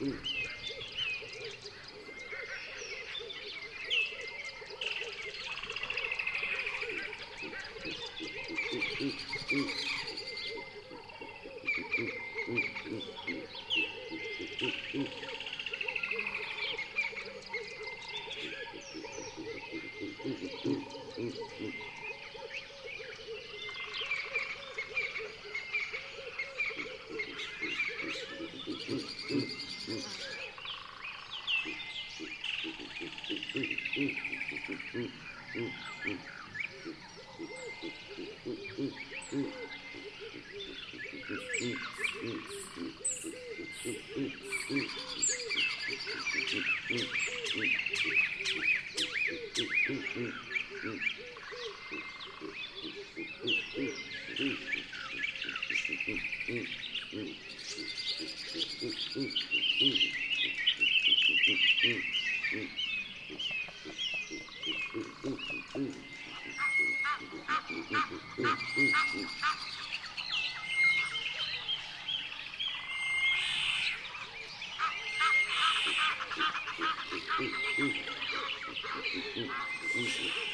Mm-hmm. Mm-hmm. Ooh. Mm-hmm.